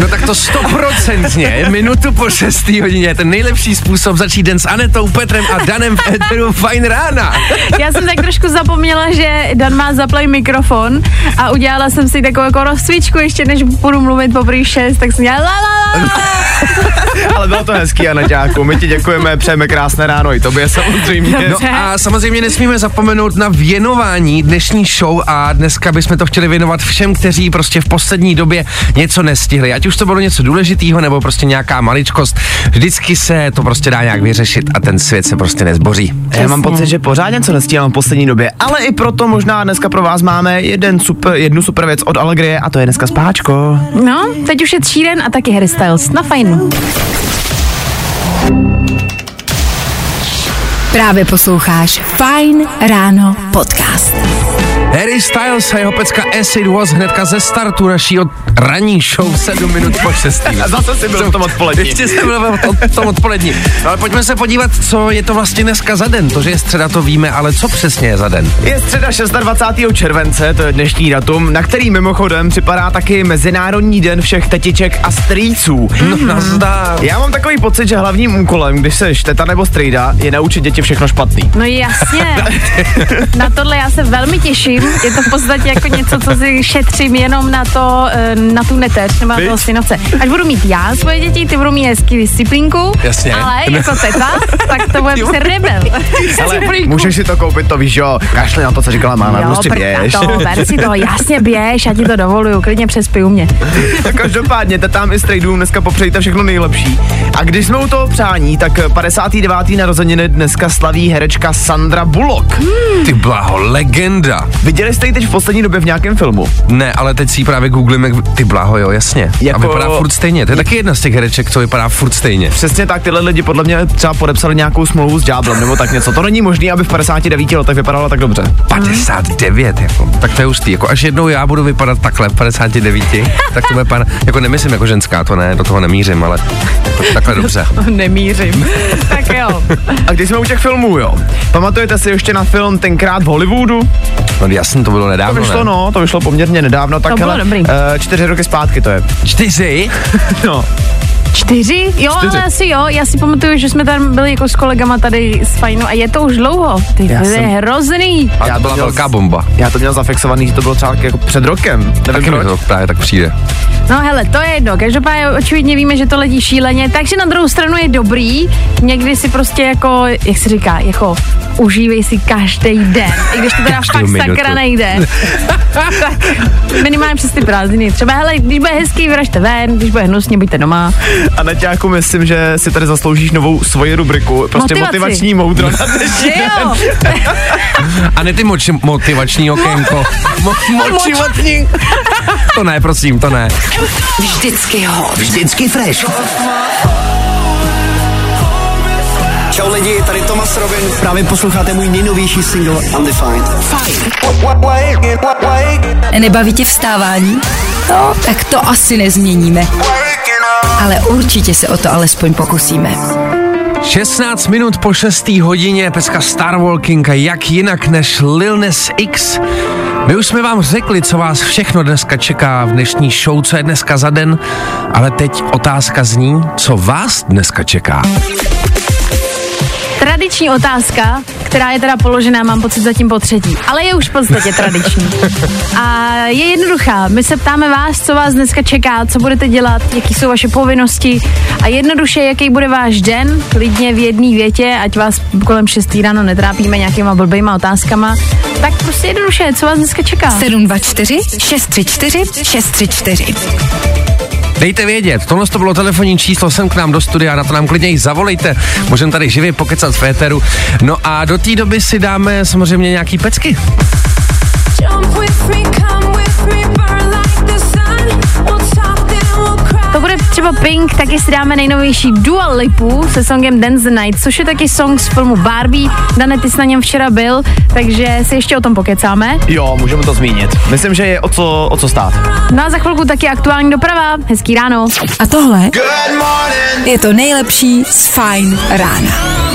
No tak to stoprocentně, minutu po 6. hodině, je ten nejlepší způsob začít den s Anetou, Petrem a Danem v Eteru Fajn rána. Já jsem tak trošku zapomněla, že Dan má zaplay mikrofon a udělala jsem si takovou jako rozcvičku ještě, než budu mluvit po 6, tak jsem dělala la, la, la, la. Ale bylo to hezký, Anaťáku. My ti děkujeme, přejeme krásné ráno i tobě samozřejmě. No a samozřejmě nesmíme zapomenout na věnování dnešní show a dneska bychom to chtěli věnovat všem, kteří prostě v poslední době něco nestihli. Ať už to bylo něco důležitého nebo prostě nějaká maličkost, vždycky se to prostě dá nějak vyřešit a ten svět se prostě nezboří. Já mám pocit, že pořád něco nestíhám v poslední době, ale i proto možná dneska pro vás máme jeden super, jednu super věc od Allegrie a to je dneska spáčko. No, teď už je tříden a taky Harry Styles. Na fajnu. Právě posloucháš Fajn ráno podcast. Harry Styles a jeho pecka Acid Was hnedka ze startu naší od ranní show 7 minut po 6. A zase si byl v tom odpolední. Ještě jsem byl v tom odpolední. No, ale pojďme se podívat, co je to vlastně dneska za den. To, že je středa, to víme, ale co přesně je za den? Je středa 26. července, to je dnešní datum, na který mimochodem připadá taky Mezinárodní den všech tetiček a strýců. No nazdar. Já mám takový pocit, že hlavním úkolem, když seš teta nebo strýda, je naučit děti všechno špatný. No jasně. Na tohle já se velmi těším. Je to v podstatě jako něco, co si šetřím jenom na to, eh, na tu neteř nebo na toho synovce. Až budu mít já svoje děti, ty budou mít hezký disciplínku, Jasně. ale jako teta, tak to bude prostě rebel. Ale můžeš si to koupit, to víš, jo, kašli na to, co říkala máma, Jo, prostě běž. to, ber si to, jasně běž, já ti to dovoluju, klidně přespí u mě. Tak každopádně, tetám i strejdům dneska popřejte všechno nejlepší. A když jsme u toho přání, tak 59. narozeniny dneska slaví herečka Sandra Bullock. Ty blaho, legenda. Viděli jste ji teď v poslední době v nějakém filmu? Ne, ale teď si ji právě googlím, jak... Ty blaho, jo, jasně. Jako- A vypadá furt stejně. To je taky jedna z těch hereček, co vypadá furt stejně. Přesně tak, tyhle lidi podle mě třeba podepsali nějakou smlouvu s ďáblem nebo tak něco. To není možné, aby v 59 letech vypadala tak dobře. 59, jako. Tak to je ústý. Jako až jednou já budu vypadat takhle v 59, tak to bude pan, jako nemyslím jako ženská, to ne, do toho nemířím, ale jako takhle dobře. Nemířím. tak jo. A když jsme u těch filmů, jo. Pamatujete si ještě na film tenkrát v Hollywoodu? No jasně, to bylo To nedávno, vyšlo, ne? no, to vyšlo poměrně nedávno. Tak To bylo hele, dobrý. eh, čtyři roky zpátky to je. Čtyři? No. Čtyři? Jo, Čtyři. ale asi jo. Já si pamatuju, že jsme tam byli jako s kolegama tady z Fajnu a je to už dlouho. Ty, Já to je jsem- hrozný. A Já to byla velká bomba. Já to měl zafixovaný, že to bylo třeba jako před rokem. Taky Nevím mi proč. to právě tak přijde. No hele, to je jedno. Každopádně očividně víme, že to letí šíleně, takže na druhou stranu je dobrý. Někdy si prostě jako, jak se říká, jako užívej si každý den. I když to teda fakt minutu. sakra nejde. tak minimálně přes ty prázdniny. Třeba hele, když bude hezký, vyražte ven, když bude hnusně, buďte doma. A na těku myslím, že si tady zasloužíš novou svoji rubriku. Prostě Motivaci. motivační moudro na dnešní Že jo? A ne ty moč, motivační okénko. Mo, motivační. to ne, prosím, to ne. Vždycky hot. Vždycky fresh. Čau lidi, tady Tomas Robin. Právě posloucháte můj nejnovější single Undefined. Fajn. Nebaví tě vstávání? No, tak to asi nezměníme. Ale určitě se o to alespoň pokusíme. 16 minut po 6. hodině peska Star Walking a jak jinak než Lil Nas X. My už jsme vám řekli, co vás všechno dneska čeká v dnešní show, co je dneska za den, ale teď otázka zní, co vás dneska čeká. Tradiční otázka, která je teda položená, mám pocit zatím po třetí, ale je už v podstatě tradiční. A je jednoduchá. My se ptáme vás, co vás dneska čeká, co budete dělat, jaký jsou vaše povinnosti a jednoduše, jaký bude váš den, klidně v jedné větě, ať vás kolem 6 ráno netrápíme nějakýma blbýma otázkama. Tak prostě jednoduše, co vás dneska čeká? 724 634 634. Dejte vědět, tohle to bylo telefonní číslo sem k nám do studia, na to nám klidně i zavolejte, můžeme tady živě pokecat v éteru. No a do té doby si dáme samozřejmě nějaký pecky. To bude třeba Pink, taky si dáme nejnovější Dua Lipu se songem Dance the Night, což je taky song z filmu Barbie. Dane, ty jsi na něm včera byl, takže si ještě o tom pokecáme. Jo, můžeme to zmínit. Myslím, že je o co, o co stát. No a za chvilku taky aktuální doprava. Hezký ráno. A tohle je to nejlepší z Fajn rána.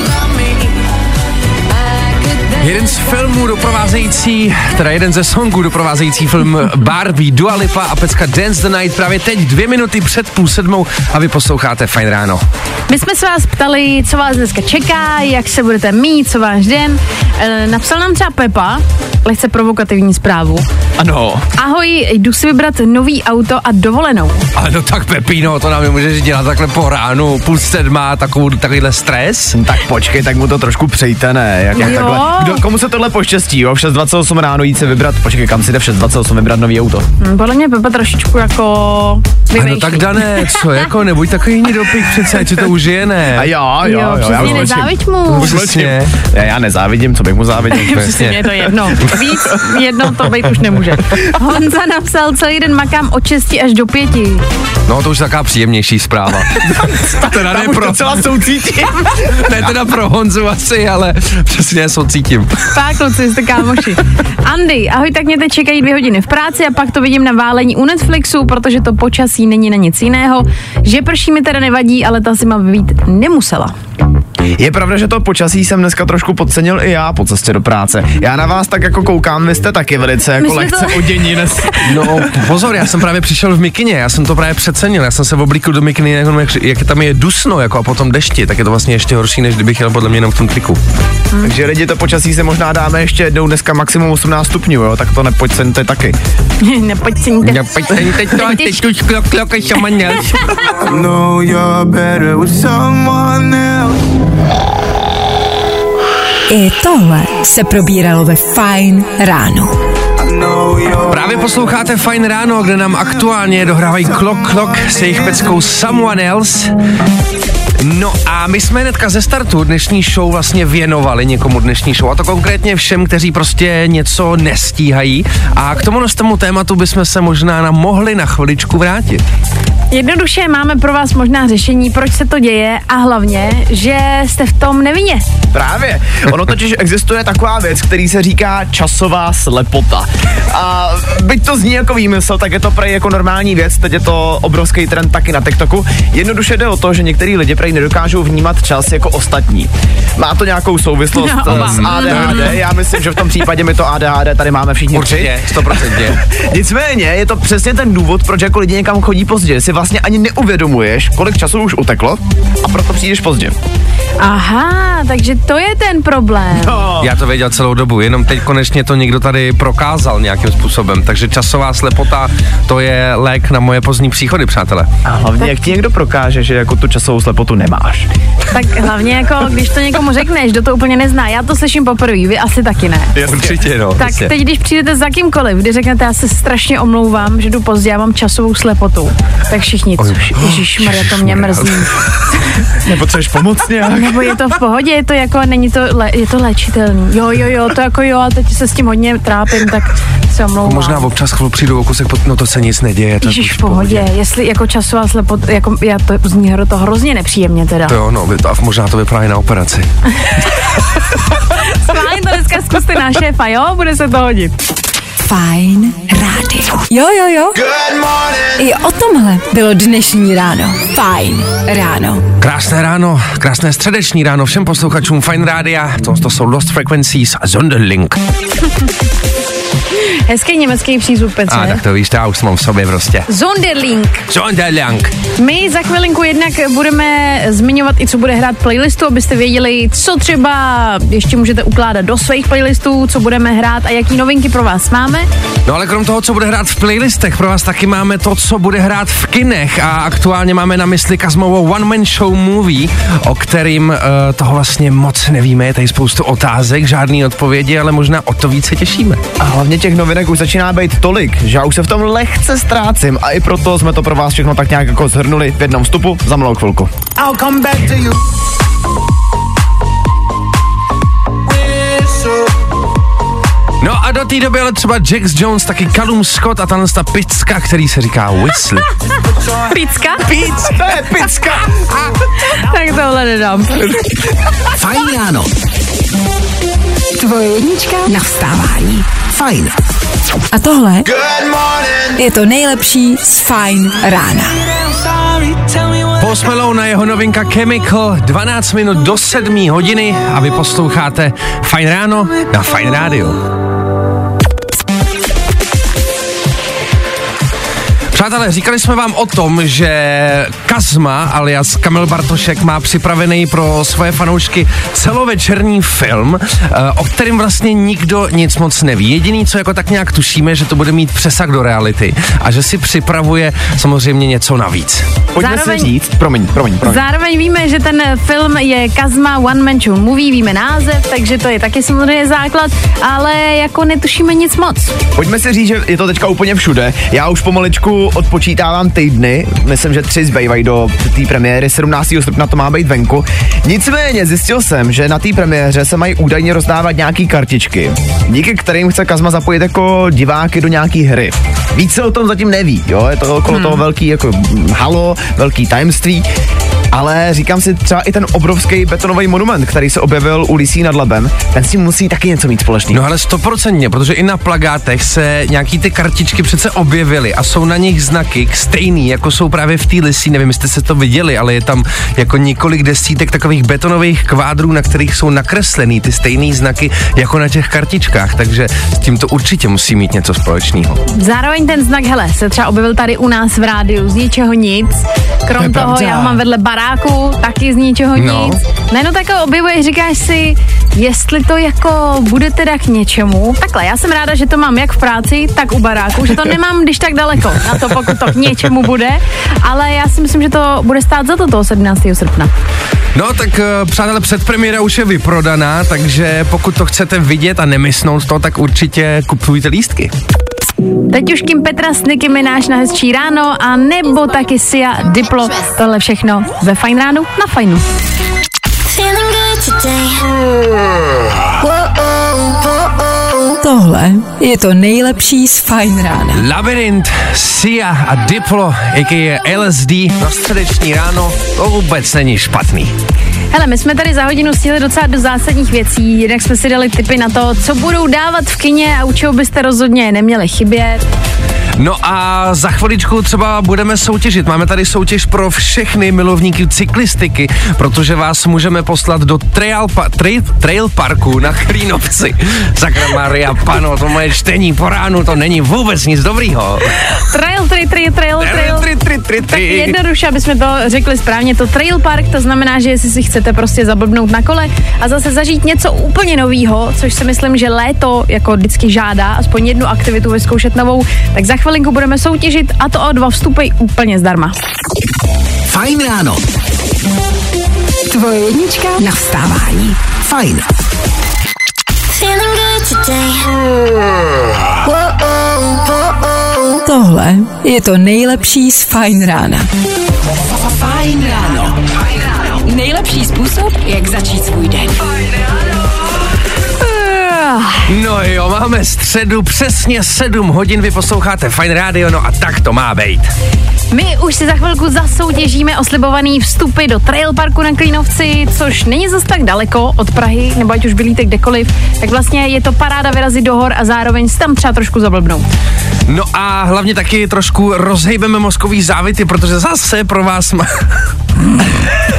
Jeden z filmů doprovázející, teda jeden ze songů doprovázející film Barbie, Dua Lipa a pecka Dance the Night právě teď dvě minuty před půl sedmou a vy posloucháte Fajn ráno. My jsme se vás ptali, co vás dneska čeká, jak se budete mít, co váš den. E, napsal nám třeba Pepa, lehce provokativní zprávu. Ano. Ahoj, jdu si vybrat nový auto a dovolenou. A no tak Pepino, to nám nemůžeš dělat takhle po ránu, půl sedma, takovou, takovýhle stres. Tak počkej, tak mu to trošku přejte, ne? Jak, jak Jo. takhle. Kdo, komu se tohle poštěstí, jo? V 6.28 ráno jít se vybrat, počkej, kam si jde v 6.28 vybrat nový auto? Hm, Podle mě Pepa trošičku jako A no vymýšlí. tak Dané, co, jako nebuď takový nedopik přece, ať to užije, ne? A jo, jo, Jo, jo, já už nezáviď mu. Už Přesně. Já, já nezávidím, co bych mu záviděl. Přesně, je to jedno. Víc jedno to být už nemůže. Honza napsal, celý den makám od 6 až do 5. No to už je taková příjemnější zpráva. teda ne už pro, docela soucítím. ne teda pro Honzu asi, ale přesně soucítím. Tak, kluci, jste kámoši. Andy, ahoj, tak mě teď čekají dvě hodiny v práci a pak to vidím na válení u Netflixu, protože to počasí není na nic jiného. Že prší mi teda nevadí, ale ta zima být nemusela. Je pravda, že to počasí jsem dneska trošku podcenil i já po cestě do práce. Já na vás tak jako koukám, vy jste taky velice jako lehce to- odění dnes. No pozor, já jsem právě přišel v mikině, já jsem to právě přecenil, já jsem se oblíkl do mikiny, jako, jak, jak tam je dusno jako a potom dešti, tak je to vlastně ještě horší, než kdybych jel podle mě jenom v tom triku. Takže lidi, to počasí se možná dáme ještě jednou dneska maximum 18 stupňů, jo? Tak to nepodceňte taky. Nepojď si nikde. Já pojď teď, teď to, teď už klok, klok, šamaněl. know you're better with someone else. I tohle se probíralo ve Fine ráno. Právě posloucháte Fajn ráno, kde nám aktuálně dohrávají Klok Klok s jejich peckou Someone Else. No a my jsme hnedka ze startu dnešní show vlastně věnovali někomu dnešní show a to konkrétně všem, kteří prostě něco nestíhají a k tomu tomu tématu bychom se možná na mohli na chviličku vrátit. Jednoduše máme pro vás možná řešení, proč se to děje a hlavně, že jste v tom nevinně. Právě. Ono totiž existuje taková věc, který se říká časová slepota. A byť to zní jako výmysl, tak je to prej jako normální věc, teď je to obrovský trend taky na TikToku. Jednoduše jde o to, že některý lidi prej nedokážou vnímat čas jako ostatní. Má to nějakou souvislost Já eh, oba. s ADHD? Já myslím, že v tom případě my to ADHD tady máme všichni. Určitě, stoprocentně. Nicméně je to přesně ten důvod, proč jako lidi někam chodí pozdě. Si vlastně ani neuvědomuješ, kolik času už uteklo a proto přijdeš pozdě. Aha, takže to je ten problém. No. Já to věděl celou dobu, jenom teď konečně to někdo tady prokázal nějakým způsobem. Takže časová slepota, to je lék na moje pozdní příchody, přátelé. A hlavně, jak ti někdo prokáže, že jako tu časovou slepotu nemáš. Tak hlavně jako, když to někomu řekneš, kdo to úplně nezná, já to slyším poprvé, vy asi taky ne. Určitě, no. Tak teď, když přijdete za kýmkoliv, kdy řeknete, já se strašně omlouvám, že jdu pozdě, já mám časovou slepotu, tak všichni, což, Ježíš Maria, to mě mrzí. Nepotřebuješ pomoc nějak? Nebo je to v pohodě, je to jako, není to, le, je to léčitelný. Jo, jo, jo, to jako jo, a teď se s tím hodně trápím, tak se omlouvám. Možná občas chvíli přijdu o kusek, pod- no to se nic neděje. To je Ježíš už v pohodě, jestli jako časová slepota, jako já to zní to hrozně nepříjemně teda. To jo, no, a možná to vypadá i na operaci. Schválně to dneska zkuste na šéfa, jo, bude se to hodit. Fajn rádio. Jo, jo, jo. I o tomhle bylo dnešní ráno. Fajn ráno. Krásné ráno, krásné středeční ráno všem posluchačům Fine Rádia. To, to jsou Lost Frequencies a Zonderling. Hezký německý přízvuk, Petře. A tak to víš, to já už mám v sobě prostě. Zonderling. Zonderling. My za chvilinku jednak budeme zmiňovat i, co bude hrát playlistu, abyste věděli, co třeba ještě můžete ukládat do svých playlistů, co budeme hrát a jaký novinky pro vás máme. No ale krom toho, co bude hrát v playlistech, pro vás taky máme to, co bude hrát v kinech a aktuálně máme na mysli Kazmovou One Man Show Movie, o kterým uh, toho vlastně moc nevíme, je tady spoustu otázek, žádný odpovědi, ale možná o to více těšíme. A hlavně těch novinek už začíná být tolik, že já už se v tom lehce ztrácím a i proto jsme to pro vás všechno tak nějak jako zhrnuli v jednom vstupu za malou chvilku. I'll come back to you. No a do té doby ale třeba Jax Jones, taky Callum Scott a tahle ta picka, který se říká Whistle. Picka? Pizza, to je picka. Tak tohle nedám. Fajn ráno. Tvoje jednička na vstávání. Fajn. A tohle je to nejlepší z Fajn rána. Post Malone a jeho novinka Chemical, 12 minut do 7 hodiny a vy posloucháte Fajn ráno na Fajn rádiu. Přátelé, říkali jsme vám o tom, že Kazma alias Kamil Bartošek má připravený pro svoje fanoušky celovečerní film, eh, o kterém vlastně nikdo nic moc neví. Jediný, co jako tak nějak tušíme, že to bude mít přesah do reality a že si připravuje samozřejmě něco navíc. Pojďme Zároveň- si říct, promiň, promiň, promiň. Zároveň víme, že ten film je Kazma One Man Show Movie, víme název, takže to je taky samozřejmě základ, ale jako netušíme nic moc. Pojďme si říct, že je to teďka úplně všude. Já už pomaličku odpočítávám týdny, myslím, že tři zbývají do té premiéry, 17. srpna to má být venku. Nicméně zjistil jsem, že na té premiéře se mají údajně rozdávat nějaký kartičky, díky kterým chce Kazma zapojit jako diváky do nějaký hry. Víc se o tom zatím neví, jo, je to okolo hmm. toho velký jako mm, halo, velký tajemství. Ale říkám si, třeba i ten obrovský betonový monument, který se objevil u Lisí nad Labem, ten si musí taky něco mít společného. No ale stoprocentně, protože i na plagátech se nějaký ty kartičky přece objevily a jsou na nich znaky stejný, jako jsou právě v té lisí, nevím, jestli jste to viděli, ale je tam jako několik desítek takových betonových kvádrů, na kterých jsou nakreslený ty stejné znaky jako na těch kartičkách, takže s tím to určitě musí mít něco společného. Zároveň ten znak, hele, se třeba objevil tady u nás v rádiu z ničeho nic. Krom To toho, pravda. já mám vedle baráku, taky z ničeho No. nic. Najednou takhle objevuješ, říkáš si, jestli to jako bude teda k něčemu. Takhle, já jsem ráda, že to mám jak v práci, tak u baráku, že to nemám když tak daleko na to, pokud to k něčemu bude, ale já si myslím, že to bude stát za to toho 17. srpna. No tak eh, přátelé, předpremiéra už je vyprodaná, takže pokud to chcete vidět a nemysnout to, tak určitě kupujte lístky. Teď už Kim Petra s Nicky Mináš na hezčí ráno a nebo taky Sia Diplo. Tohle všechno ve Fajn ránu na Fajnu. Tohle je to nejlepší z Fajn rána. Labyrint, Sia a Diplo, a.k.a. LSD, na středeční ráno, to vůbec není špatný. Hele, my jsme tady za hodinu stihli docela do zásadních věcí, jinak jsme si dali tipy na to, co budou dávat v kině a u čeho byste rozhodně neměli chybět. No a za chviličku třeba budeme soutěžit. Máme tady soutěž pro všechny milovníky cyklistiky, protože vás můžeme poslat do trail, pa, trail, trail parku na Chlínovci. Sakra Maria, pano, to moje čtení po ránu, to není vůbec nic dobrýho. Trail, trail, trail, trail, trail. Tri, tri, tri, Tak tri. jednoduše, aby jsme to řekli správně, to trail park, to znamená, že jestli si chcete prostě zablbnout na kole a zase zažít něco úplně novýho, což si myslím, že léto jako vždycky žádá, aspoň jednu aktivitu vyzkoušet novou, tak za chvilinku budeme soutěžit a to o dva vstupy úplně zdarma. Fajn ráno. Tvoje jednička na vstávání. Fajn. Feeling good today. Tohle je to nejlepší z Fajn rána. Fajn ráno. Nejlepší způsob, jak začít svůj den. No jo, máme středu, přesně 7 hodin, vy posloucháte Fine Radio, no a tak to má být. My už si za chvilku zasoutěžíme oslibovaný vstupy do Trail Parku na Klínovci, což není zas tak daleko od Prahy, nebo ať už bylíte kdekoliv, tak vlastně je to paráda vyrazit do hor a zároveň tam třeba trošku zablbnout. No a hlavně taky trošku rozhejbeme mozkový závity, protože zase pro vás má...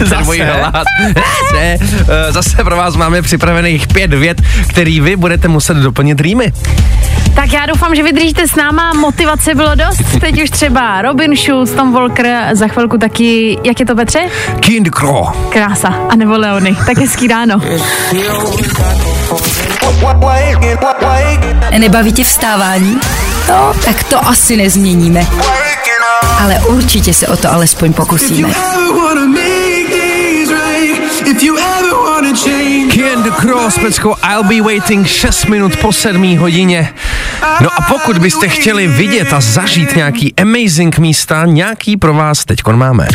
Zase? hlad. Zase, eh, zase pro vás máme připravených pět vět, který vy budete muset doplnit rýmy. Tak já doufám, že vydržíte s náma, motivace bylo dost, teď už třeba Robin Schulz, Tom Walker, za chvilku taky, jak je to Petře? Kind Crow. Krása, a nebo Leony, tak hezký ráno. Nebaví tě vstávání? No, tak to asi nezměníme. Ale určitě se o to alespoň pokusíme. Kind Crow s peckou I'll be waiting 6 minut po 7 hodině. No a pokud byste chtěli vidět a zažít nějaký amazing místa, nějaký pro vás teď máme.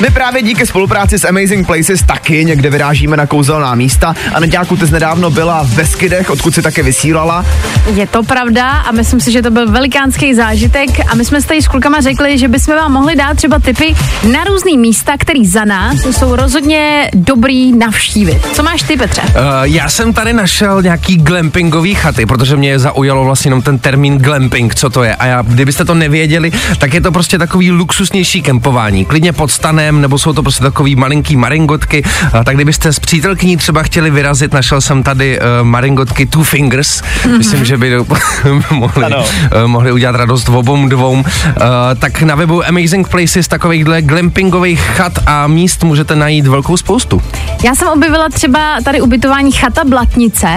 My právě díky spolupráci s Amazing Places taky někde vyrážíme na kouzelná místa a Nedějáku, ty jsi nedávno byla v Beskydech, odkud si také vysílala. Je to pravda a myslím si, že to byl velikánský zážitek a my jsme si tady s klukama řekli, že bychom vám mohli dát třeba tipy na různý místa, který za nás jsou rozhodně dobrý navštívit. Co máš ty, Petře? Uh, já jsem tady našel nějaký glampingový chaty, protože mě zaujalo vlastně jenom ten termín glamping, co to je. A já, kdybyste to nevěděli, tak je to prostě takový luxusnější kempování. Klidně pod stanem, nebo jsou to prostě takový malinký maringotky. Uh, tak kdybyste s přítelkyní třeba chtěli vyrazit, našel jsem tady uh, maringotky Two Fingers. Mm-hmm. Myslím, že by mohli, uh, mohli udělat radost obou dvou. Uh, tak na webu Amazing Places takovýchhle glampingových chat a míst můžete najít velkou spoustu. Já jsem objevila třeba tady ubytování Chata Blatnice,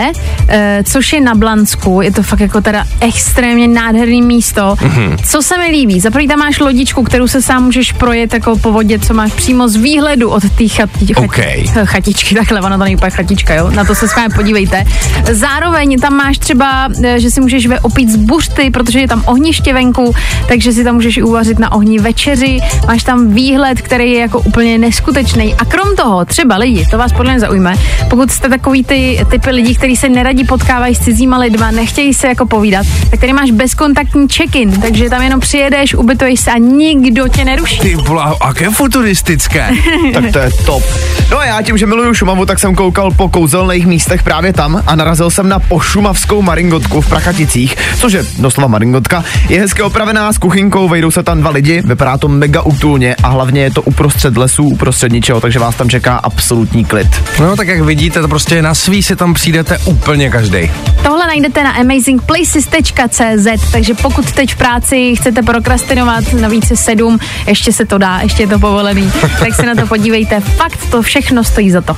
eh, což je na Blansku. Je to fakt jako teda extrémně nádherný místo. Mm-hmm. Co se mi líbí? Za tam máš lodičku, kterou se sám můžeš projet jako po vodě, co máš přímo z výhledu od té chati, Okay. chati, chatičky, takhle, ono to není úplně chatička, jo? Na to se s vámi podívejte. Zároveň tam máš třeba, eh, že si můžeš ve- opít z buřty, protože je tam ohniště venku, takže si tam můžeš i uvařit na ohni večeři. Máš tam výhled, který je jako úplně neskutečný. A krom toho, třeba lidi, to vás podle mě zaujme, pokud jste takový ty typy lidí, kteří se neradí potkávají s cizíma lidma, nechtějí se jako povídat, tak tady máš bezkontaktní check-in, takže tam jenom přijedeš, ubytuješ se a nikdo tě neruší. Ty vole, aké futuristické. Tak to je top. No a já tím, že miluju Šumavu, tak jsem koukal po kouzelných místech právě tam a narazil jsem na pošumavskou maringotku v Prachaticích, což je doslova maringotka. Je hezky opravená s kuchynkou, vejdou se tam dva lidi, vypadá to mega útulně a hlavně je to uprostřed lesů, uprostřed ničeho, takže vás tam čeká absolutní klid. No tak jak vidíte, to prostě na svý si tam přijdete úplně každý. Tohle najdete na amazingplaces.cz, takže pokud teď v práci chcete prokrastinovat na více sedm, ještě se to dá, ještě je to povolený, tak se na to podívejte. Fakt to všechno stojí za to.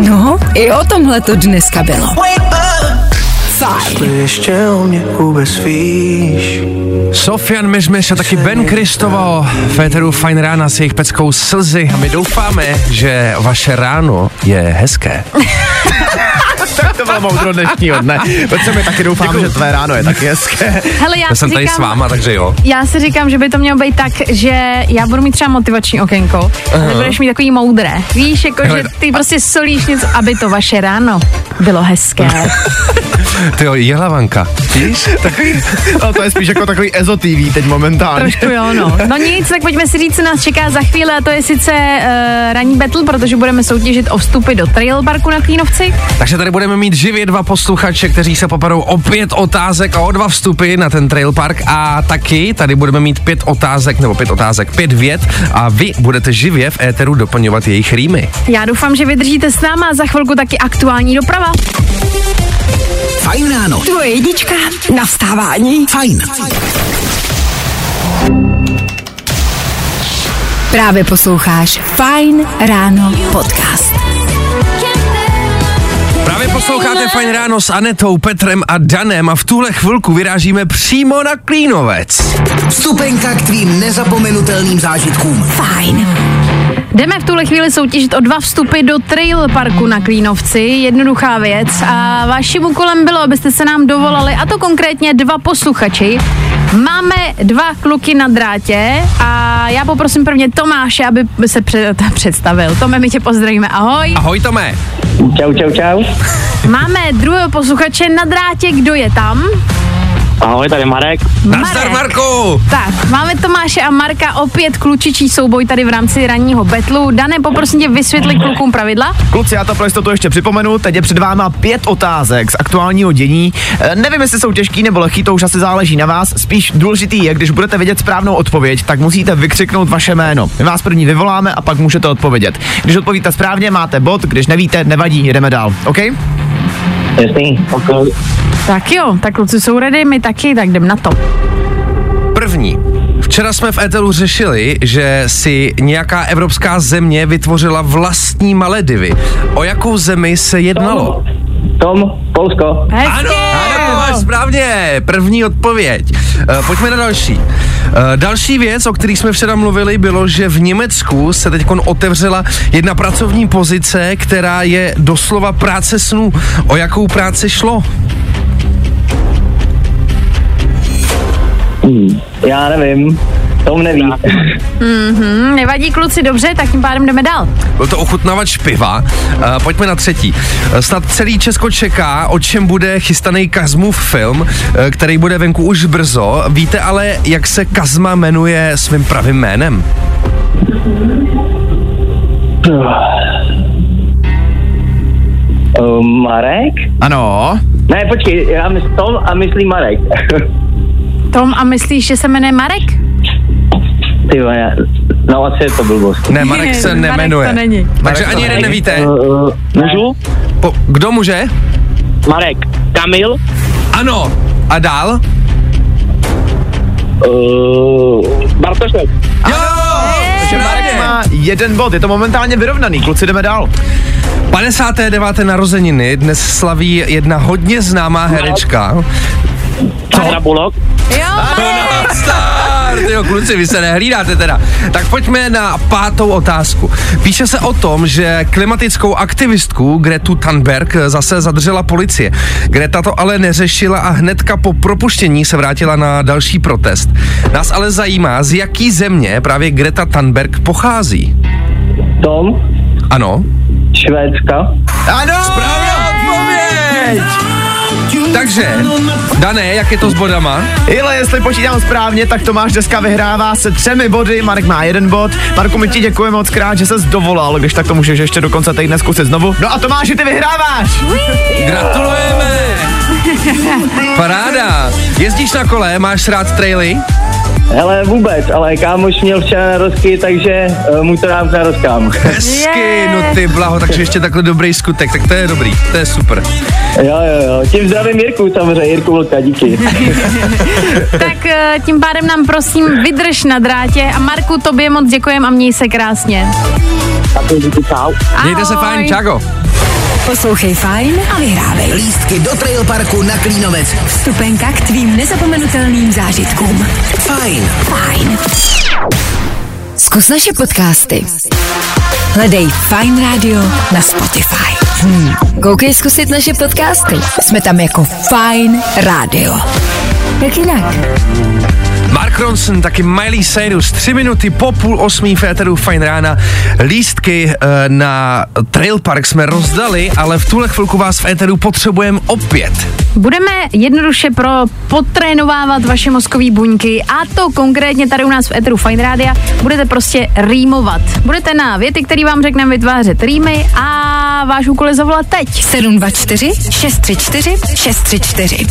No, i o tomhle to dneska bylo. Fajn. Ještě o mě vůbec víš. Sofian Myžmyš a taky Ben Kristovo v éteru Fajn rána s jejich peckou slzy a my doufáme, že vaše ráno je hezké. Tak to bylo moudro dnešního dne. Protože my taky doufám, že tvé ráno je taky hezké. Hele, já, Já jsem si tady říkám, s váma, takže jo. Já si říkám, že by to mělo být tak, že já budu mít třeba motivační okénko, ale budeš mít takový moudré. Víš, jako, že Hele, ty prostě solíš něco, aby to vaše ráno bylo hezké. Ty jo, jehlevanka. Víš? No to je spíš jako takový EZO TV teď momentálně. Trošku jo, no. No nic, tak pojďme si říct, co nás čeká za chvíli a to je sice uh, ranní battle, protože budeme soutěžit o vstupy do Trail Parku na Klínovci. Takže tady budeme mít živě dva posluchače, kteří se poperou o pět otázek a o dva vstupy na ten trail park a taky tady budeme mít pět otázek, nebo pět otázek, pět vět a vy budete živě v éteru doplňovat jejich rýmy. Já doufám, že vydržíte s náma a za chvilku taky aktuální doprava. Fajn ráno. Tvoje jednička na vstávání. Fajn. Právě posloucháš Fajn ráno podcast. Posloucháte Fajn ráno s Anetou, Petrem a Danem a v tuhle chvilku vyrážíme přímo na Klínovec. Vstupenka k tvým nezapomenutelným zážitkům. Fajn. Jdeme v tuhle chvíli soutěžit o dva vstupy do Trail Parku na Klínovci. Jednoduchá věc. A vaším úkolem bylo, abyste se nám dovolali, a to konkrétně dva posluchači. Máme dva kluky na drátě a já poprosím prvně Tomáše, aby se před, představil. Tome, my tě pozdravíme, ahoj. Ahoj Tome. Čau, čau, čau. Máme druhého posluchače na drátě, kdo je tam? Ahoj, tady Marek. Nazdar Marku. Tak, máme Tomáše a Marka, opět klučičí souboj tady v rámci ranního betlu. Dané, poprosím tě vysvětlit klukům pravidla. Kluci, já to pro jistotu ještě připomenu, teď je před váma pět otázek z aktuálního dění. E, nevím, jestli jsou těžký nebo lehký, to už asi záleží na vás. Spíš důležitý je, když budete vědět správnou odpověď, tak musíte vykřiknout vaše jméno. My vás první vyvoláme a pak můžete odpovědět. Když odpovíte správně, máte bod, když nevíte, nevadí, jedeme dál. OK? Jasný. Tak jo, tak kluci jsou ready, my taky, tak jdem na to. První. Včera jsme v Etelu řešili, že si nějaká evropská země vytvořila vlastní Maledivy. O jakou zemi se jednalo? Tom, Polsko. Hezky. Ano, ano, to máš správně. První odpověď. Uh, pojďme na další. Uh, další věc, o který jsme včera mluvili, bylo, že v Německu se teď otevřela jedna pracovní pozice, která je doslova práce snů. O jakou práci šlo? Hmm. Já nevím. Tom neví. Mhm, nevadí kluci, dobře, tak tím pádem jdeme dál. Byl to ochutnavač piva. Uh, pojďme na třetí. Uh, Snad celý Česko čeká, o čem bude chystaný Kazmův film, uh, který bude venku už brzo. Víte ale, jak se Kazma jmenuje svým pravým jménem? Uh, Marek? Ano. Ne, počkej, já myslím Tom a myslím Marek. Tom, a myslíš, že se jmenuje Marek? Ty no asi je to blbost. Ne, Marek se Marek nemenuje. to není. Takže ani jeden nevíte. Uh, můžu? Po, kdo může? Marek. Kamil? Ano. A dál? Uh, Bartošek. Jo! Takže Marek má jeden bod, je to momentálně vyrovnaný, kluci jdeme dál. 59. narozeniny dnes slaví jedna hodně známá herečka. Sandra Bullock. Jo, Star! Tyjo, kluci, vy se nehlídáte teda. Tak pojďme na pátou otázku. Píše se o tom, že klimatickou aktivistku Gretu Thunberg zase zadržela policie. Greta to ale neřešila a hnedka po propuštění se vrátila na další protest. Nás ale zajímá, z jaký země právě Greta Thunberg pochází. Tom? Ano? Švédska. Ano! Správná odpověď! Takže, Dané, jak je to s bodama? Ile, jestli počítám správně, tak Tomáš dneska vyhrává se třemi body, Marek má jeden bod. Marku, my ti děkujeme moc krát, že ses dovolal, když tak to můžeš ještě do konce týdne zkusit znovu. No a Tomáši, ty vyhráváš! Gratulujeme! Paráda! Jezdíš na kole, máš rád traily? Hele, vůbec, ale kámoš měl včera narozky, takže uh, mu to dám k narozkám. Hezky, Je. no ty blaho, takže ještě takhle dobrý skutek, tak to je dobrý, to je super. jo, jo, jo. Tím zdravím Jirku samozřejmě, Jirku Vlka, díky. tak eh, tím pádem nám prosím vydrž na drátě a Marku, tobě moc děkujem a měj se krásně. Tak díky, čau. Mějte se fajn, čago. Poslouchej fajn a vyhrávej. Lístky do Trail Parku na Klínovec. Vstupenka k tvým nezapomenutelným zážitkům. Fajn. Fajn. Zkus naše podcasty. Hledej Fine Radio na Spotify. Hmm. Koukej zkusit naše podcasty. Jsme tam jako Fine Radio. Jak jinak? Mark Ronson, taky Miley Cyrus, tři minuty po půl osmí féteru Fajn rána. Lístky e, na Trail Park jsme rozdali, ale v tuhle chvilku vás v éteru potřebujeme opět. Budeme jednoduše pro potrénovávat vaše mozkové buňky a to konkrétně tady u nás v Eteru Fine Rádia budete prostě rýmovat. Budete na věty, které vám řekneme vytvářet rýmy a váš úkol je zavolat teď. 724 634 634.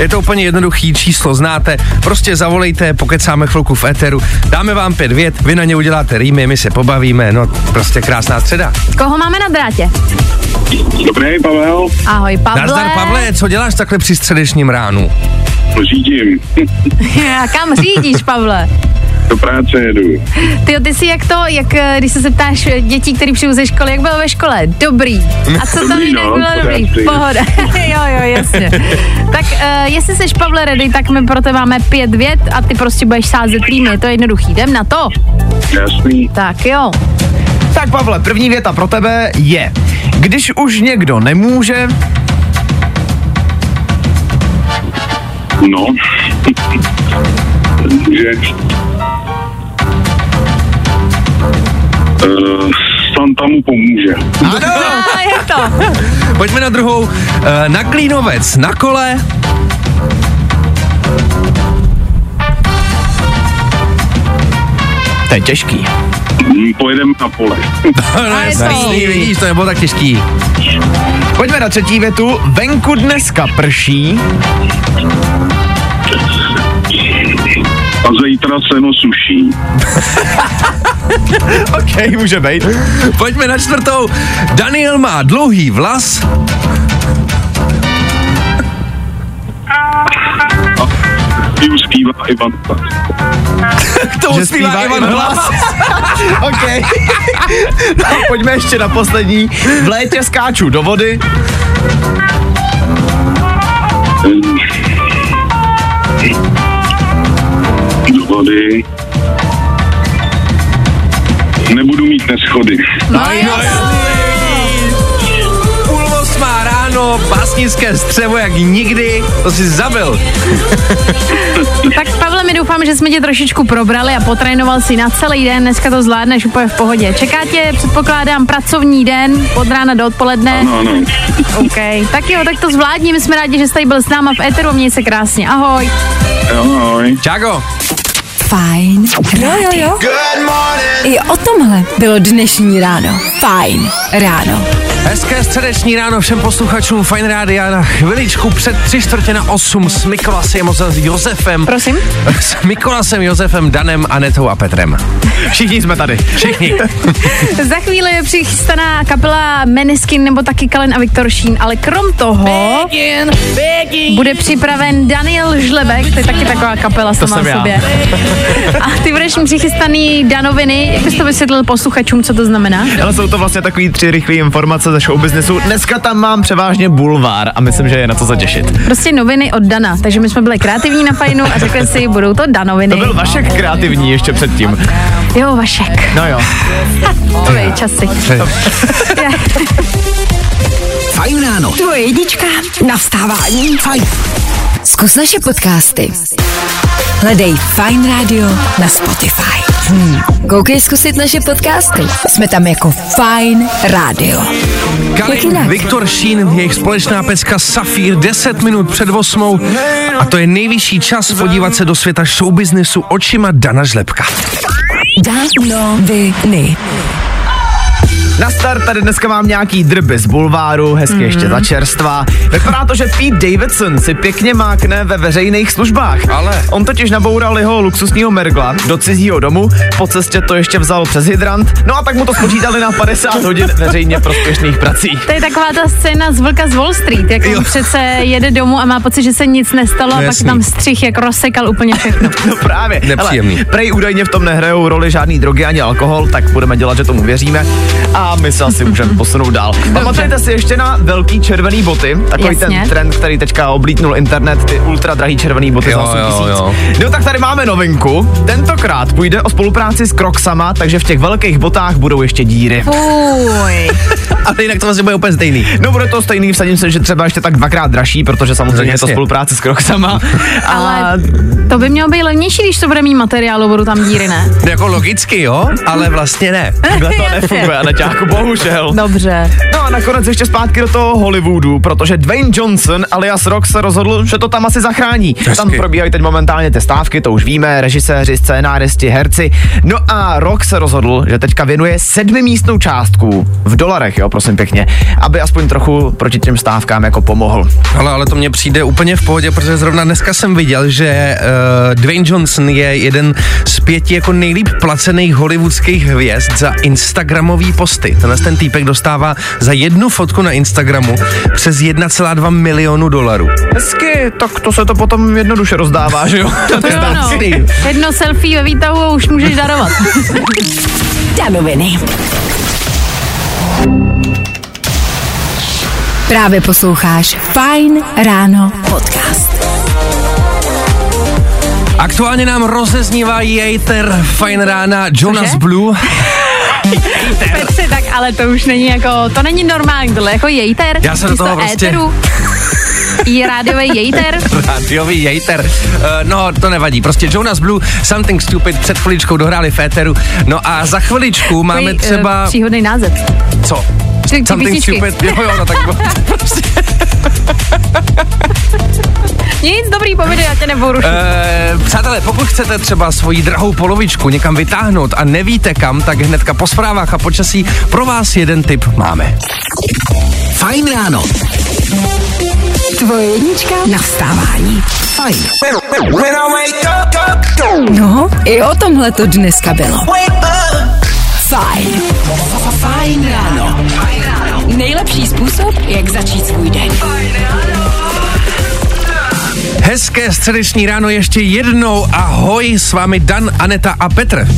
Je to úplně jednoduchý číslo, znáte, prostě zavolejte, pokecáme chvilku v éteru, dáme vám pět vět, vy na ně uděláte rýmy, my se pobavíme, no prostě krásná středa. Koho máme na drátě? Dobrý, Pavel, Ahoj, Pavle. Nazdar Pavle, co děláš takhle při středečním ránu? řídím. Kam řídíš, Pavle? Do práce jedu. Ty, ty jsi jak to, jak eh, když se zeptáš eh, dětí, který přijdu ze školy, jak bylo ve škole? Dobrý. A co tam jinak no, bylo dobrý? Pohoda. jo, jo, jasně. tak uh, jestli jsi Pavle ready, tak my pro tebe máme pět vět a ty prostě budeš sázet rýmy, je to jednoduchý. Jdem na to. Jasný. Tak jo. Tak Pavle, první věta pro tebe je, když už někdo nemůže, No. že... Uh, Santa mu pomůže. A je to. Pojďme na druhou, e, na Klínovec, na kole, to je těžký. Hm, Pojedeme na pole. no je to. jasný, vidíš, to nebylo tak těžký. Pojďme na třetí větu, venku dneska prší, A zítra seno suší. ok, může být. Pojďme na čtvrtou, Daniel má dlouhý vlas, Ty už zpívá Ivan. to zpívá Ivan Hlas. ok. no, pojďme ještě na poslední. V létě skáču do vody. Do vody. Nebudu mít neschody. No, Půl osmá ráno, básnické střevo, jak nikdy, to si zabil. Tak Pavle, my doufám, že jsme tě trošičku probrali a potrénoval si na celý den. Dneska to zvládneš úplně v pohodě. Čeká tě, předpokládám, pracovní den od rána do odpoledne. Ano, ano. OK. Tak jo, tak to zvládni. My jsme rádi, že jsi tady byl s náma v Eteru. Měj se krásně. Ahoj. Jo, ahoj. Čágo, Fajn. Jo, jo, jo. I o tomhle bylo dnešní ráno. Fajn ráno. Hezké středeční ráno všem posluchačům Fine Rádia na chviličku před tři čtvrtě na osm s Mikolasem s Josefem. Prosím? S Mikolasem, Josefem, Danem, Anetou a Petrem. Všichni jsme tady. Všichni. Za chvíli je přichystaná kapela Meniskin nebo taky Kalen a Viktor Šín, ale krom toho bude připraven Daniel Žlebek, to je taky taková kapela sama jsem o já. sobě. A ty budeš mít přichystaný danoviny, jak bys to vysvětlil posluchačům, co to znamená? Ale jsou to vlastně takový tři rychlé informace ze showbiznesu. Dneska tam mám převážně bulvár a myslím, že je na co zatěšit. Prostě noviny od Dana, takže my jsme byli kreativní na fajnu a řekli si, budou to danoviny. To byl Vašek kreativní ještě předtím. Jo, Vašek, No jo. to je časy. Fajn ráno. Tvoje jednička na vstávání. Fajn. Zkus naše podcasty. Hledej Fine Radio na Spotify. Hmm. Koukej zkusit naše podcasty. Jsme tam jako Fine Radio. Kalin? Viktor Šín, jejich společná pecka Safír 10 minut před osmou a to je nejvyšší čas podívat se do světa showbiznesu očima Dana Žlepka. Danoviny. Na start tady dneska mám nějaký drby z bulváru, hezky mm. ještě za čerstva. Vypadá to, že Pete Davidson si pěkně mákne ve veřejných službách. Ale. On totiž naboural jeho luxusního mergla do cizího domu, po cestě to ještě vzal přes hydrant, no a tak mu to spočítali na 50 hodin veřejně prospěšných prací. To je taková ta scéna z Vlka z Wall Street, jak on přece jede domů a má pocit, že se nic nestalo a pak tam střih, jak rozsekal úplně všechno. No právě. Nepříjemný. Hele, prej údajně v tom nehrajou roli žádný drogy ani alkohol, tak budeme dělat, že tomu věříme a my se asi můžeme posunout dál. Pamatujete si ještě na velký červený boty? Takový Jasně. ten trend, který teďka oblítnul internet, ty ultra drahý červený boty Jo, za 8 jo. No tak tady máme novinku. Tentokrát půjde o spolupráci s Crocsama, takže v těch velkých botách budou ještě díry. Fuj. Ale jinak to vlastně bude úplně stejný. No bude to stejný, vsadím se, že třeba ještě tak dvakrát dražší, protože samozřejmě je to Jasně. spolupráce s Crocsama. Ale to by mělo být levnější, když to bude mít materiálu, budou tam díry, ne? Jako logicky, jo, ale vlastně ne. Takhle to nefunguje, Anaťáku, bohužel. Dobře. No a nakonec ještě zpátky do toho Hollywoodu, protože Dwayne Johnson alias Rock se rozhodl, že to tam asi zachrání. Hezky. Tam probíhají teď momentálně ty stávky, to už víme, režiséři, scénáristi, herci. No a Rock se rozhodl, že teďka věnuje sedmimístnou částku v dolarech, jo, prosím pěkně, aby aspoň trochu proti těm stávkám jako pomohl. Ale, ale to mně přijde úplně v pohodě, protože zrovna dneska jsem viděl, že uh, Dwayne Johnson je jeden z pěti jako nejlíp placených hollywoodských hvězd za Instagramový posty. Tenhle ten týpek dostává za jednu fotku na Instagramu přes 1,2 milionu dolarů. Hezky, tak to se to potom jednoduše rozdává, že jo? To jo, no. Jedno selfie ve výtahu a už můžeš darovat. Danoviny. Právě posloucháš Fine Ráno podcast. Aktuálně nám rozeznívá Jejter Fine Rána Jonas Cože? Blue. Petře, tak ale to už není jako, to není normální, tohle jako jejter. Já se do toho prostě- éteru. I rádiový jejter. Rádiový jejter. Uh, no, to nevadí. Prostě Jonas Blue, Something Stupid, před chviličkou dohráli Féteru. No a za chviličku máme Takový, eh, třeba... příhodný název. Co? Ty- ty Something písničky. Stupid. Jo, jo, no tak prostě, Nic, dobrý, povědej, já tě nebudu. Eh, přátelé, pokud chcete třeba svoji drahou polovičku někam vytáhnout a nevíte kam, tak hnedka po zprávách a počasí pro vás jeden tip máme. Fajn ráno. Tvoje jednička na vstávání. Fajn. No, i o tomhle to dneska bylo. Fajn. Fajn ráno. Nejlepší způsob, jak začít svůj den. Hezké středeční ráno ještě jednou. Ahoj, s vámi Dan, Aneta a Petr.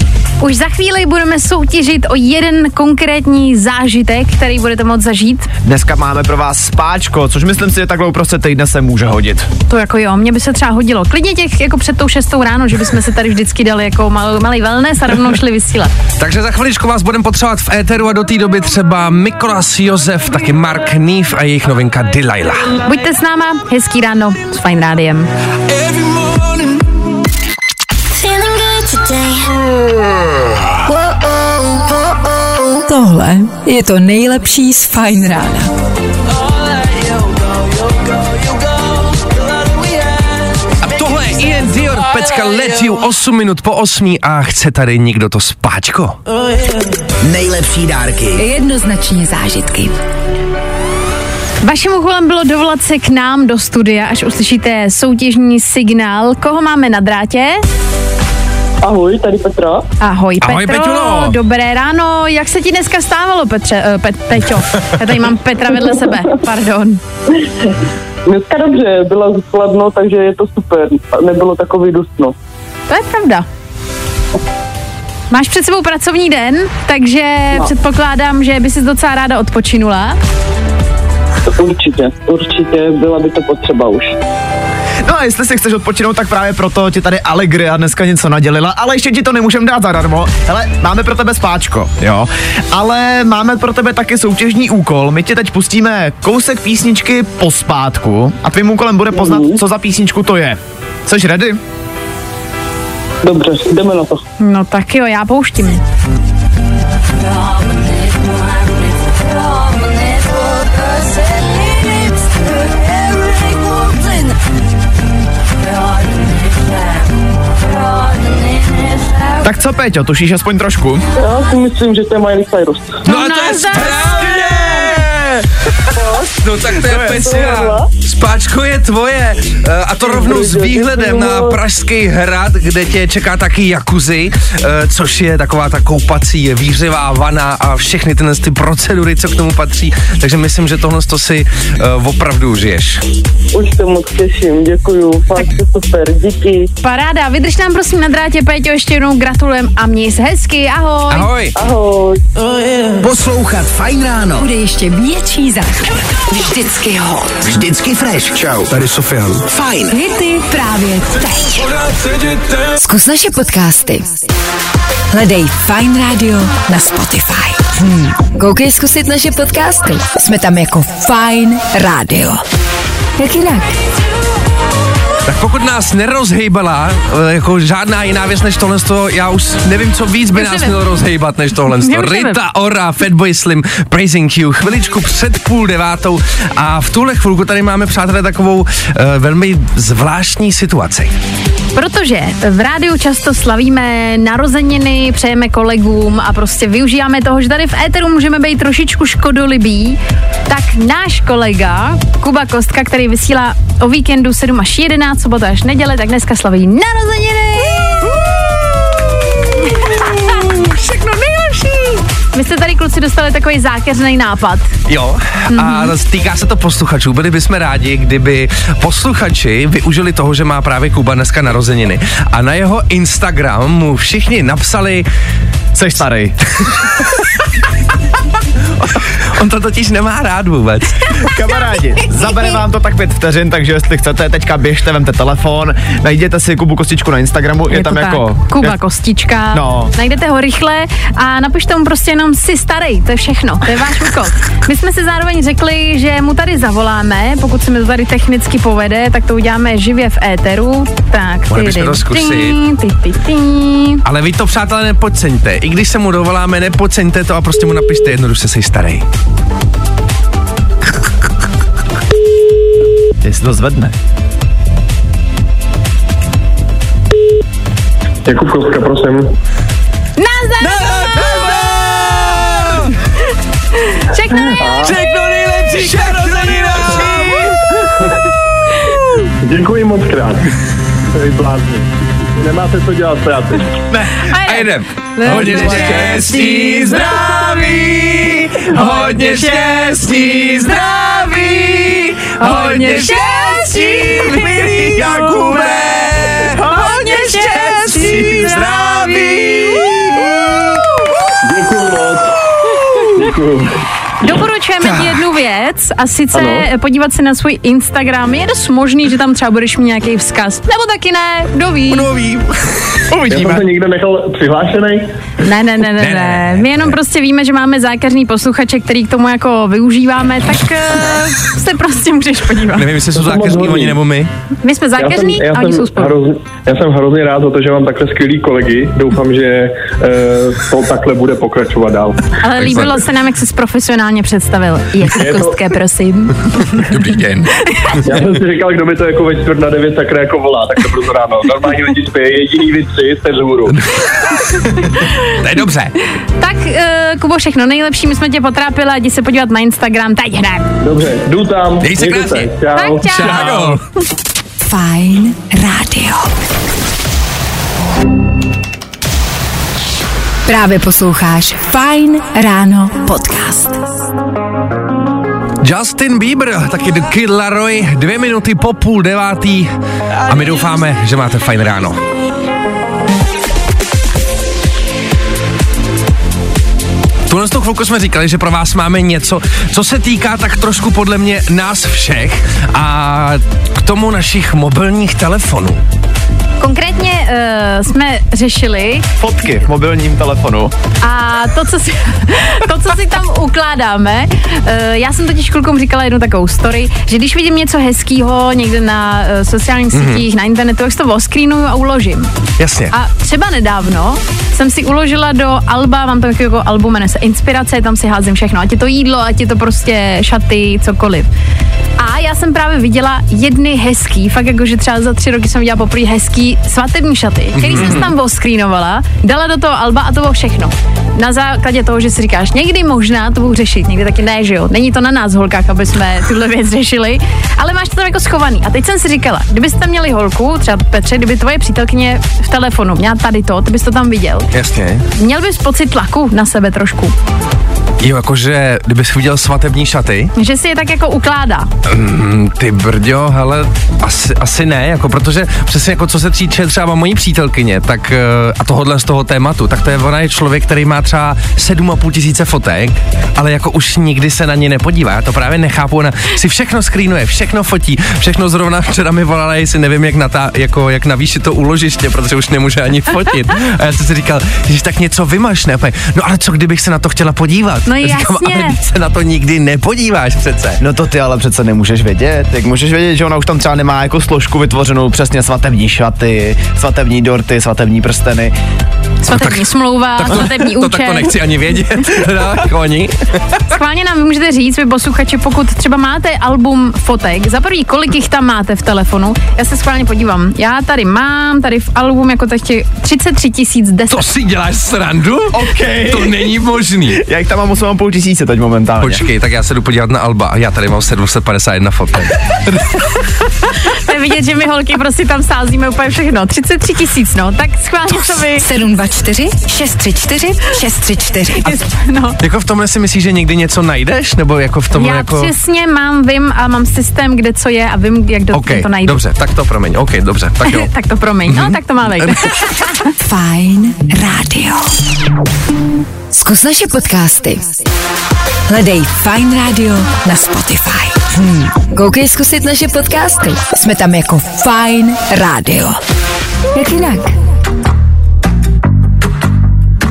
Už za chvíli budeme soutěžit o jeden konkrétní zážitek, který budete moct zažít. Dneska máme pro vás spáčko, což myslím si, že takhle uprostřed týdne se může hodit. To jako jo, mě by se třeba hodilo. Klidně těch jako před tou šestou ráno, že bychom se tady vždycky dali jako mal, malý wellness a rovnou šli vysílat. Takže za chviličku vás budeme potřebovat v éteru a do té doby třeba Mikolas Josef, taky Mark Neve a jejich novinka Delilah. Buďte s náma, hezký ráno s Fine Rádiem. Feeling good today. Tohle je to nejlepší z Fine Rána. A tohle je Ian Dior, pecka Let You 8 minut po 8 a chce tady někdo to spáčko. Nejlepší dárky. Jednoznačně zážitky. Vaším úkolem bylo dovolat se k nám do studia, až uslyšíte soutěžní signál. Koho máme na drátě? Ahoj, tady Petra. Ahoj, Ahoj, Petro. Peťulo. Dobré ráno. Jak se ti dneska stávalo, Petře? Uh, Pet, Peťo. Já tady mám Petra vedle sebe. Pardon. Dneska dobře, byla chladno, takže je to super. Nebylo takový dustno. To je pravda. Máš před sebou pracovní den, takže no. předpokládám, že by si docela ráda odpočinula. Určitě, určitě byla by to potřeba už. No a jestli si chceš odpočinout, tak právě proto ti tady Allegria dneska něco nadělila, ale ještě ti to nemůžem dát zadarmo. Hele, máme pro tebe spáčko, jo. Ale máme pro tebe taky soutěžní úkol. My ti teď pustíme kousek písničky po spátku a tvým úkolem bude poznat, co za písničku to je. Jseš ready? Dobře, jdeme na to. No tak jo, já pouštím. Tak co, Péťo, tušíš aspoň trošku? Já si myslím, že to je Miley Cyrus. No a to je správně! No tak to je Pecia. Spáčko je tvoje. Eh, A to rovnou s výhledem na Pražský hrad, kde tě čeká taky jacuzzi, eh, což je taková ta koupací výřivá vana a všechny tyhle ty procedury, co k tomu patří. Takže myslím, že tohle to si eh, opravdu užiješ. Už se moc těším, děkuju, fakt je super, díky. Paráda, vydrž nám prosím na drátě, Péťo, ještě jednou gratulujem a měj se hezky, ahoj. Ahoj. Ahoj. Poslouchat Fajn ráno. Bude ještě větší zážitek. Vždycky hot. Vždycky fresh. Čau, tady Sofian. Fajn. Hity právě teď. Zkus naše podcasty. Hledej Fine Radio na Spotify. Hmm. Koukej zkusit naše podcasty. Jsme tam jako Fine Radio. Jak jinak? Tak pokud nás nerozhejbala eh, jako žádná jiná věc než tohle, já už nevím, co víc by nás mělo rozhejbat než tohle. Rita Ora, Fatboy Slim, Praising You, chviličku před půl devátou a v tuhle chvilku tady máme, přátelé, takovou uh, velmi zvláštní situaci. Protože v rádiu často slavíme narozeniny, přejeme kolegům a prostě využíváme toho, že tady v éteru můžeme být trošičku škodolibí, tak náš kolega Kuba Kostka, který vysílá o víkendu 7 až 11, sobota až neděle, tak dneska slaví narozeniny! Všechno nejlepší! My jste tady kluci dostali takový zákeřný nápad. Jo, a týká se to posluchačů. Byli bychom rádi, kdyby posluchači využili toho, že má právě Kuba dneska narozeniny. A na jeho Instagram mu všichni napsali, Seš starý. on to totiž nemá rád vůbec. Kamarádi, zabere vám to tak pět vteřin, takže jestli chcete, teďka běžte, vemte telefon, najděte si Kubu Kostičku na Instagramu, je, to tam tak. jako... Kuba je, Kostička. No. Najdete ho rychle a napište mu prostě jenom si starý, to je všechno, to je váš úkol. My jsme si zároveň řekli, že mu tady zavoláme, pokud se mi to tady technicky povede, tak to uděláme živě v éteru. Tak, Mohli ty, bychom ty, to zkusit. ty, ty, ty. Ale vy to, přátelé, nepodceňte. I když se mu dovoláme, nepodceňte to a prostě mu napište jednoduše, jsi starý. Jestli to zvedne. Jakub Kostka, prosím. Nazdar! Všechno nejlepší! Všechno nejlepší, Děkuji moc krát. To je blázni nemáte co dělat v práci. Ne, a jdem. Hodně štěstí, zdraví, hodně štěstí, zdraví, hodně štěstí, milý Jakube, hodně štěstí, zdraví. Děkuju moc. Děkuju. Doporučujeme ti jednu věc a sice Ano. podívat se na svůj Instagram. Je dost možný, že tam třeba budeš mít nějaký vzkaz. Nebo taky ne, kdo ví. Kdo ví? Já Uvidíme. jsem se někde nechal přihlášený. Ne, ne, ne, ne, Ne. My jenom prostě víme, že máme zákeřný posluchače, který k tomu jako využíváme, tak uh, se prostě můžeš podívat. Nevím, jestli jsou To hodný. oni nebo my. My jsme Já já, a oni jsou jsem spolu. hrozně, já jsem hrozně rád za to, že mám takhle skvělý kolegy. Doufám, že uh, to takhle bude pokračovat dál. Ale líbilo se nám, jak jsi profesionálně představil. Jak Je to- kostké, prosím. Dobrý den. Já jsem si říkal, kdo mi to jako ve čtvrt na devět takhle jako volá, tak to brzo ráno. Normální lidi spí, jediný vy tři jste vzhůru. To je dobře. Tak, uh, Kubo, všechno nejlepší, my jsme tě potrápili a jdi se podívat na Instagram, teď hned. Dobře, jdu tam. Dej se krásně. Čau. Tak čau. Čau. Fajn rádio. Právě posloucháš Fajn ráno podcast. Justin Bieber, taky The Kid Laroi, dvě minuty po půl devátý a my doufáme, že máte fajn ráno. Tuhle tu chvilku jsme říkali, že pro vás máme něco, co se týká tak trošku podle mě nás všech a k tomu našich mobilních telefonů. Konkrétně uh, jsme řešili Fotky v mobilním telefonu. a to, co si, to, co si tam ukládáme, uh, já jsem totiž klukům říkala jednu takovou story, že když vidím něco hezkého někde na uh, sociálních sítích, na internetu, tak si to oscreenuju a uložím. Jasně. A třeba nedávno jsem si uložila do Alba, mám tam takový jako album, jmenuje se Inspirace, tam si házím všechno, ať je to jídlo, ať je to prostě šaty, cokoliv. A já jsem právě viděla jedny hezký, fakt jako, že třeba za tři roky jsem viděla poprvé hezký svatební šaty, který jsem si tam oscreenovala, dala do toho Alba a to bylo všechno. Na základě toho, že si říkáš, někdy možná to budu řešit, někdy taky ne, že jo. Není to na nás, holkách, aby jsme tuhle věc řešili, ale máš to tam jako schovaný. A teď jsem si říkala, kdybyste měli holku, třeba Petře, kdyby tvoje přítelkyně v telefonu měla tady to, ty bys to tam viděl. Jasně. Měl bys pocit tlaku na sebe trošku, Jo, jakože, kdybys viděl svatební šaty, že si je tak jako ukládá. Mm, ty brďo, hele, asi, asi ne, jako protože přesně jako co se týče třeba mojí přítelkyně, tak eh, a tohohle z toho tématu, tak to je, ona je člověk, který má třeba 7,5 tisíce fotek, ale jako už nikdy se na ně nepodívá, já to právě nechápu, ona si všechno skrýnuje, všechno fotí, všechno zrovna včera mi volala, jestli nevím, jak, na ta, jako, jak navýšit to úložiště, protože už nemůže ani fotit. A já jsem si říkal, když tak něco vymaš, ne? No ale co kdybych se na to chtěla podívat? No Já Říkám, jasně. ale se na to nikdy nepodíváš přece. No to ty ale přece nemůžeš vědět. Jak můžeš vědět, že ona už tam třeba nemá jako složku vytvořenou přesně svatební šaty, svatební dorty, svatební prsteny. Svatební smlouva, svatební to, účet. tak to nechci ani vědět, teda, jako oni. Schválně nám vy můžete říct, vy posluchači, pokud třeba máte album fotek, za prvý, kolik jich tam máte v telefonu, já se schválně podívám. Já tady mám, tady v album jako tak těch 33 tisíc 10. To si děláš srandu? OK. To není možný. Já jich tam mám 8,5 tisíce teď momentálně. Počkej, tak já se jdu podívat na Alba. Já tady mám 751 fotek. To je vidět, že my holky prostě tam sázíme úplně všechno. 33 tisíc, no, tak schválně co vy. 724 634 634. No. Jako v tomhle si myslíš, že někdy něco najdeš? Nebo jako v tomhle Já jako... přesně mám, vím a mám systém, kde co je a vím, jak do, OK, to najdu. dobře, tak to promiň. OK, dobře, tak jo. tak to promiň, no, tak to má být. Fajn rádio. Zkus naše podcasty. Hledej Fajn Radio na Spotify. Hmm. Koukej zkusit naše podcasty. Jsme tam jako Fajn Radio. Jak jinak?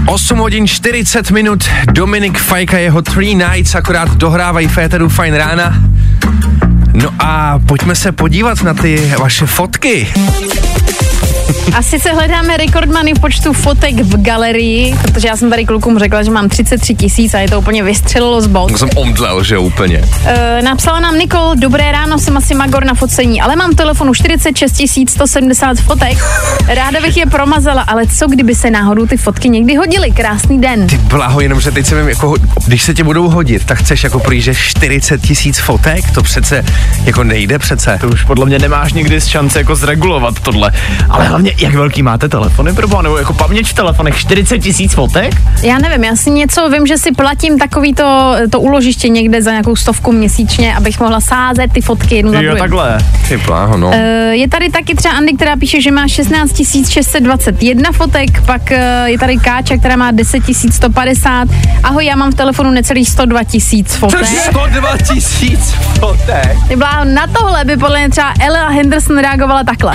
8 hodin 40 minut, Dominik Fajka, jeho Three Nights akorát dohrávají Féteru Fajn rána. No a pojďme se podívat na ty vaše fotky. Asi se hledáme rekordmany v počtu fotek v galerii, protože já jsem tady klukům řekla, že mám 33 tisíc a je to úplně vystřelilo z bod. To jsem omdlel, že úplně. E, napsala nám Nikol, dobré ráno, jsem asi magor na focení, ale mám telefonu 46 170 fotek. Ráda bych je promazala, ale co kdyby se náhodou ty fotky někdy hodily? Krásný den. Ty blaho, jenom že teď se vím, jako, když se ti budou hodit, tak chceš jako prý, že 40 tisíc fotek? To přece jako nejde přece. To už podle mě nemáš nikdy z šance jako zregulovat tohle. Ale hlavně, jak velký máte telefony, proboha, nebo jako paměť v telefonech, 40 tisíc fotek? Já nevím, já si něco vím, že si platím takový to, to úložiště někde za nějakou stovku měsíčně, abych mohla sázet ty fotky jednu za Jo, takhle. Ty bláho, no. Eh, Je tady taky třeba Andy, která píše, že má 16 621 fotek, pak eh, je tady Káča, která má 10 150. Ahoj, já mám v telefonu necelých 102 tisíc fotek. 102 tisíc fotek. Ty bláho, na tohle by podle mě třeba Ella Henderson reagovala takhle.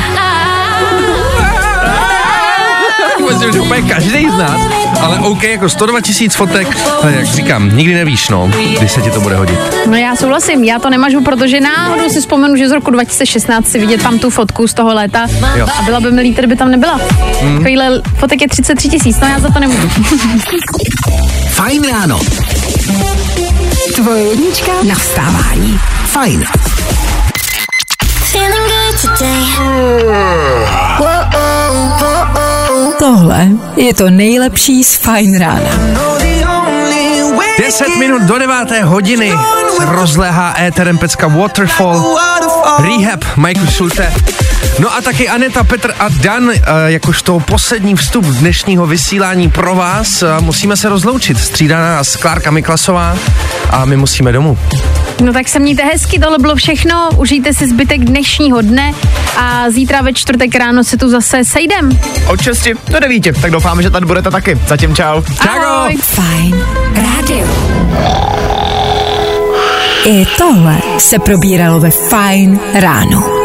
Myslím, že úplně každý z nás, ale OK, jako 102 tisíc fotek, ale jak říkám, nikdy nevíš, no, kdy se ti to bude hodit. No já souhlasím, já to nemažu, protože náhodou si vzpomenu, že z roku 2016 si vidět tam tu fotku z toho léta Jo. a byla by mi líto, kdyby tam nebyla. Hmm. Takovýhle fotek je 33 tisíc, no já za to nemůžu. Fajn ráno. Tvoje jednička na vstávání. Fajn. Feeling good today. Tohle je to nejlepší z Fajn rána. 10 minut do 9. hodiny se rozléhá éterem pecka Waterfall, Rehab, Michael Schulte. No a taky Aneta, Petr a Dan, eh, jakožto poslední vstup dnešního vysílání pro vás. eh, Musíme se rozloučit. Střídá nás Klárka Miklasová a my musíme domů. No tak se mějte hezky, tohle bylo všechno, užijte si zbytek dnešního dne a zítra ve čtvrtek ráno se tu zase sejdem. Od 6 do 9, tak doufáme, že tady budete taky. Zatím čau. Čau! Fajn rádio. I tohle se probíralo ve Fajn ráno.